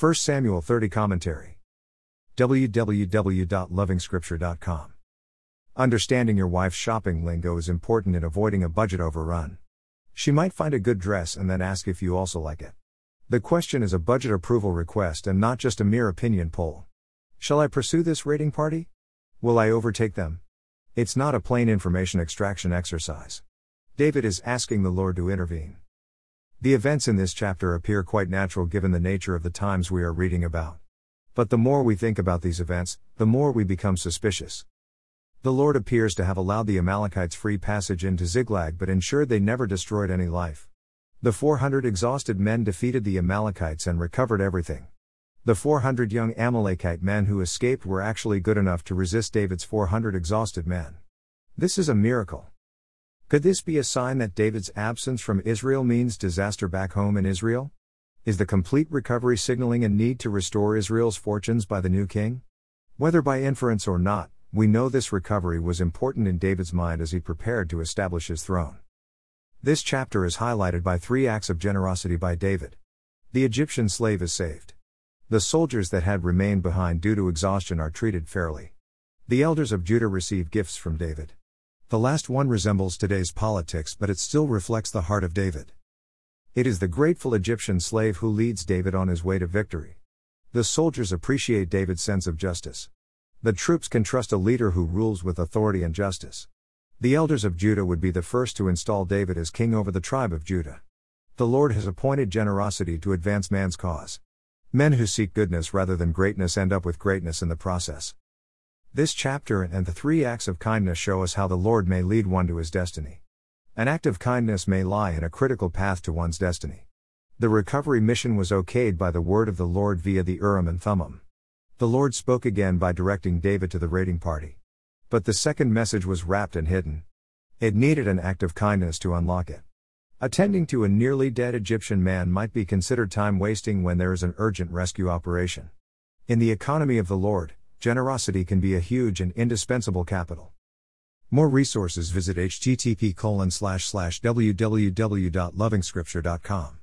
1 Samuel 30 Commentary. www.lovingscripture.com. Understanding your wife's shopping lingo is important in avoiding a budget overrun. She might find a good dress and then ask if you also like it. The question is a budget approval request and not just a mere opinion poll. Shall I pursue this raiding party? Will I overtake them? It's not a plain information extraction exercise. David is asking the Lord to intervene. The events in this chapter appear quite natural given the nature of the times we are reading about. But the more we think about these events, the more we become suspicious. The Lord appears to have allowed the Amalekites free passage into Ziklag but ensured they never destroyed any life. The 400 exhausted men defeated the Amalekites and recovered everything. The 400 young Amalekite men who escaped were actually good enough to resist David's 400 exhausted men. This is a miracle. Could this be a sign that David's absence from Israel means disaster back home in Israel? Is the complete recovery signaling a need to restore Israel's fortunes by the new king? Whether by inference or not, we know this recovery was important in David's mind as he prepared to establish his throne. This chapter is highlighted by three acts of generosity by David. The Egyptian slave is saved. The soldiers that had remained behind due to exhaustion are treated fairly. The elders of Judah receive gifts from David. The last one resembles today's politics, but it still reflects the heart of David. It is the grateful Egyptian slave who leads David on his way to victory. The soldiers appreciate David's sense of justice. The troops can trust a leader who rules with authority and justice. The elders of Judah would be the first to install David as king over the tribe of Judah. The Lord has appointed generosity to advance man's cause. Men who seek goodness rather than greatness end up with greatness in the process. This chapter and the three acts of kindness show us how the Lord may lead one to his destiny. An act of kindness may lie in a critical path to one's destiny. The recovery mission was okayed by the word of the Lord via the Urim and Thummim. The Lord spoke again by directing David to the raiding party. But the second message was wrapped and hidden. It needed an act of kindness to unlock it. Attending to a nearly dead Egyptian man might be considered time wasting when there is an urgent rescue operation. In the economy of the Lord, generosity can be a huge and indispensable capital. More resources visit http www.lovingscripture.com.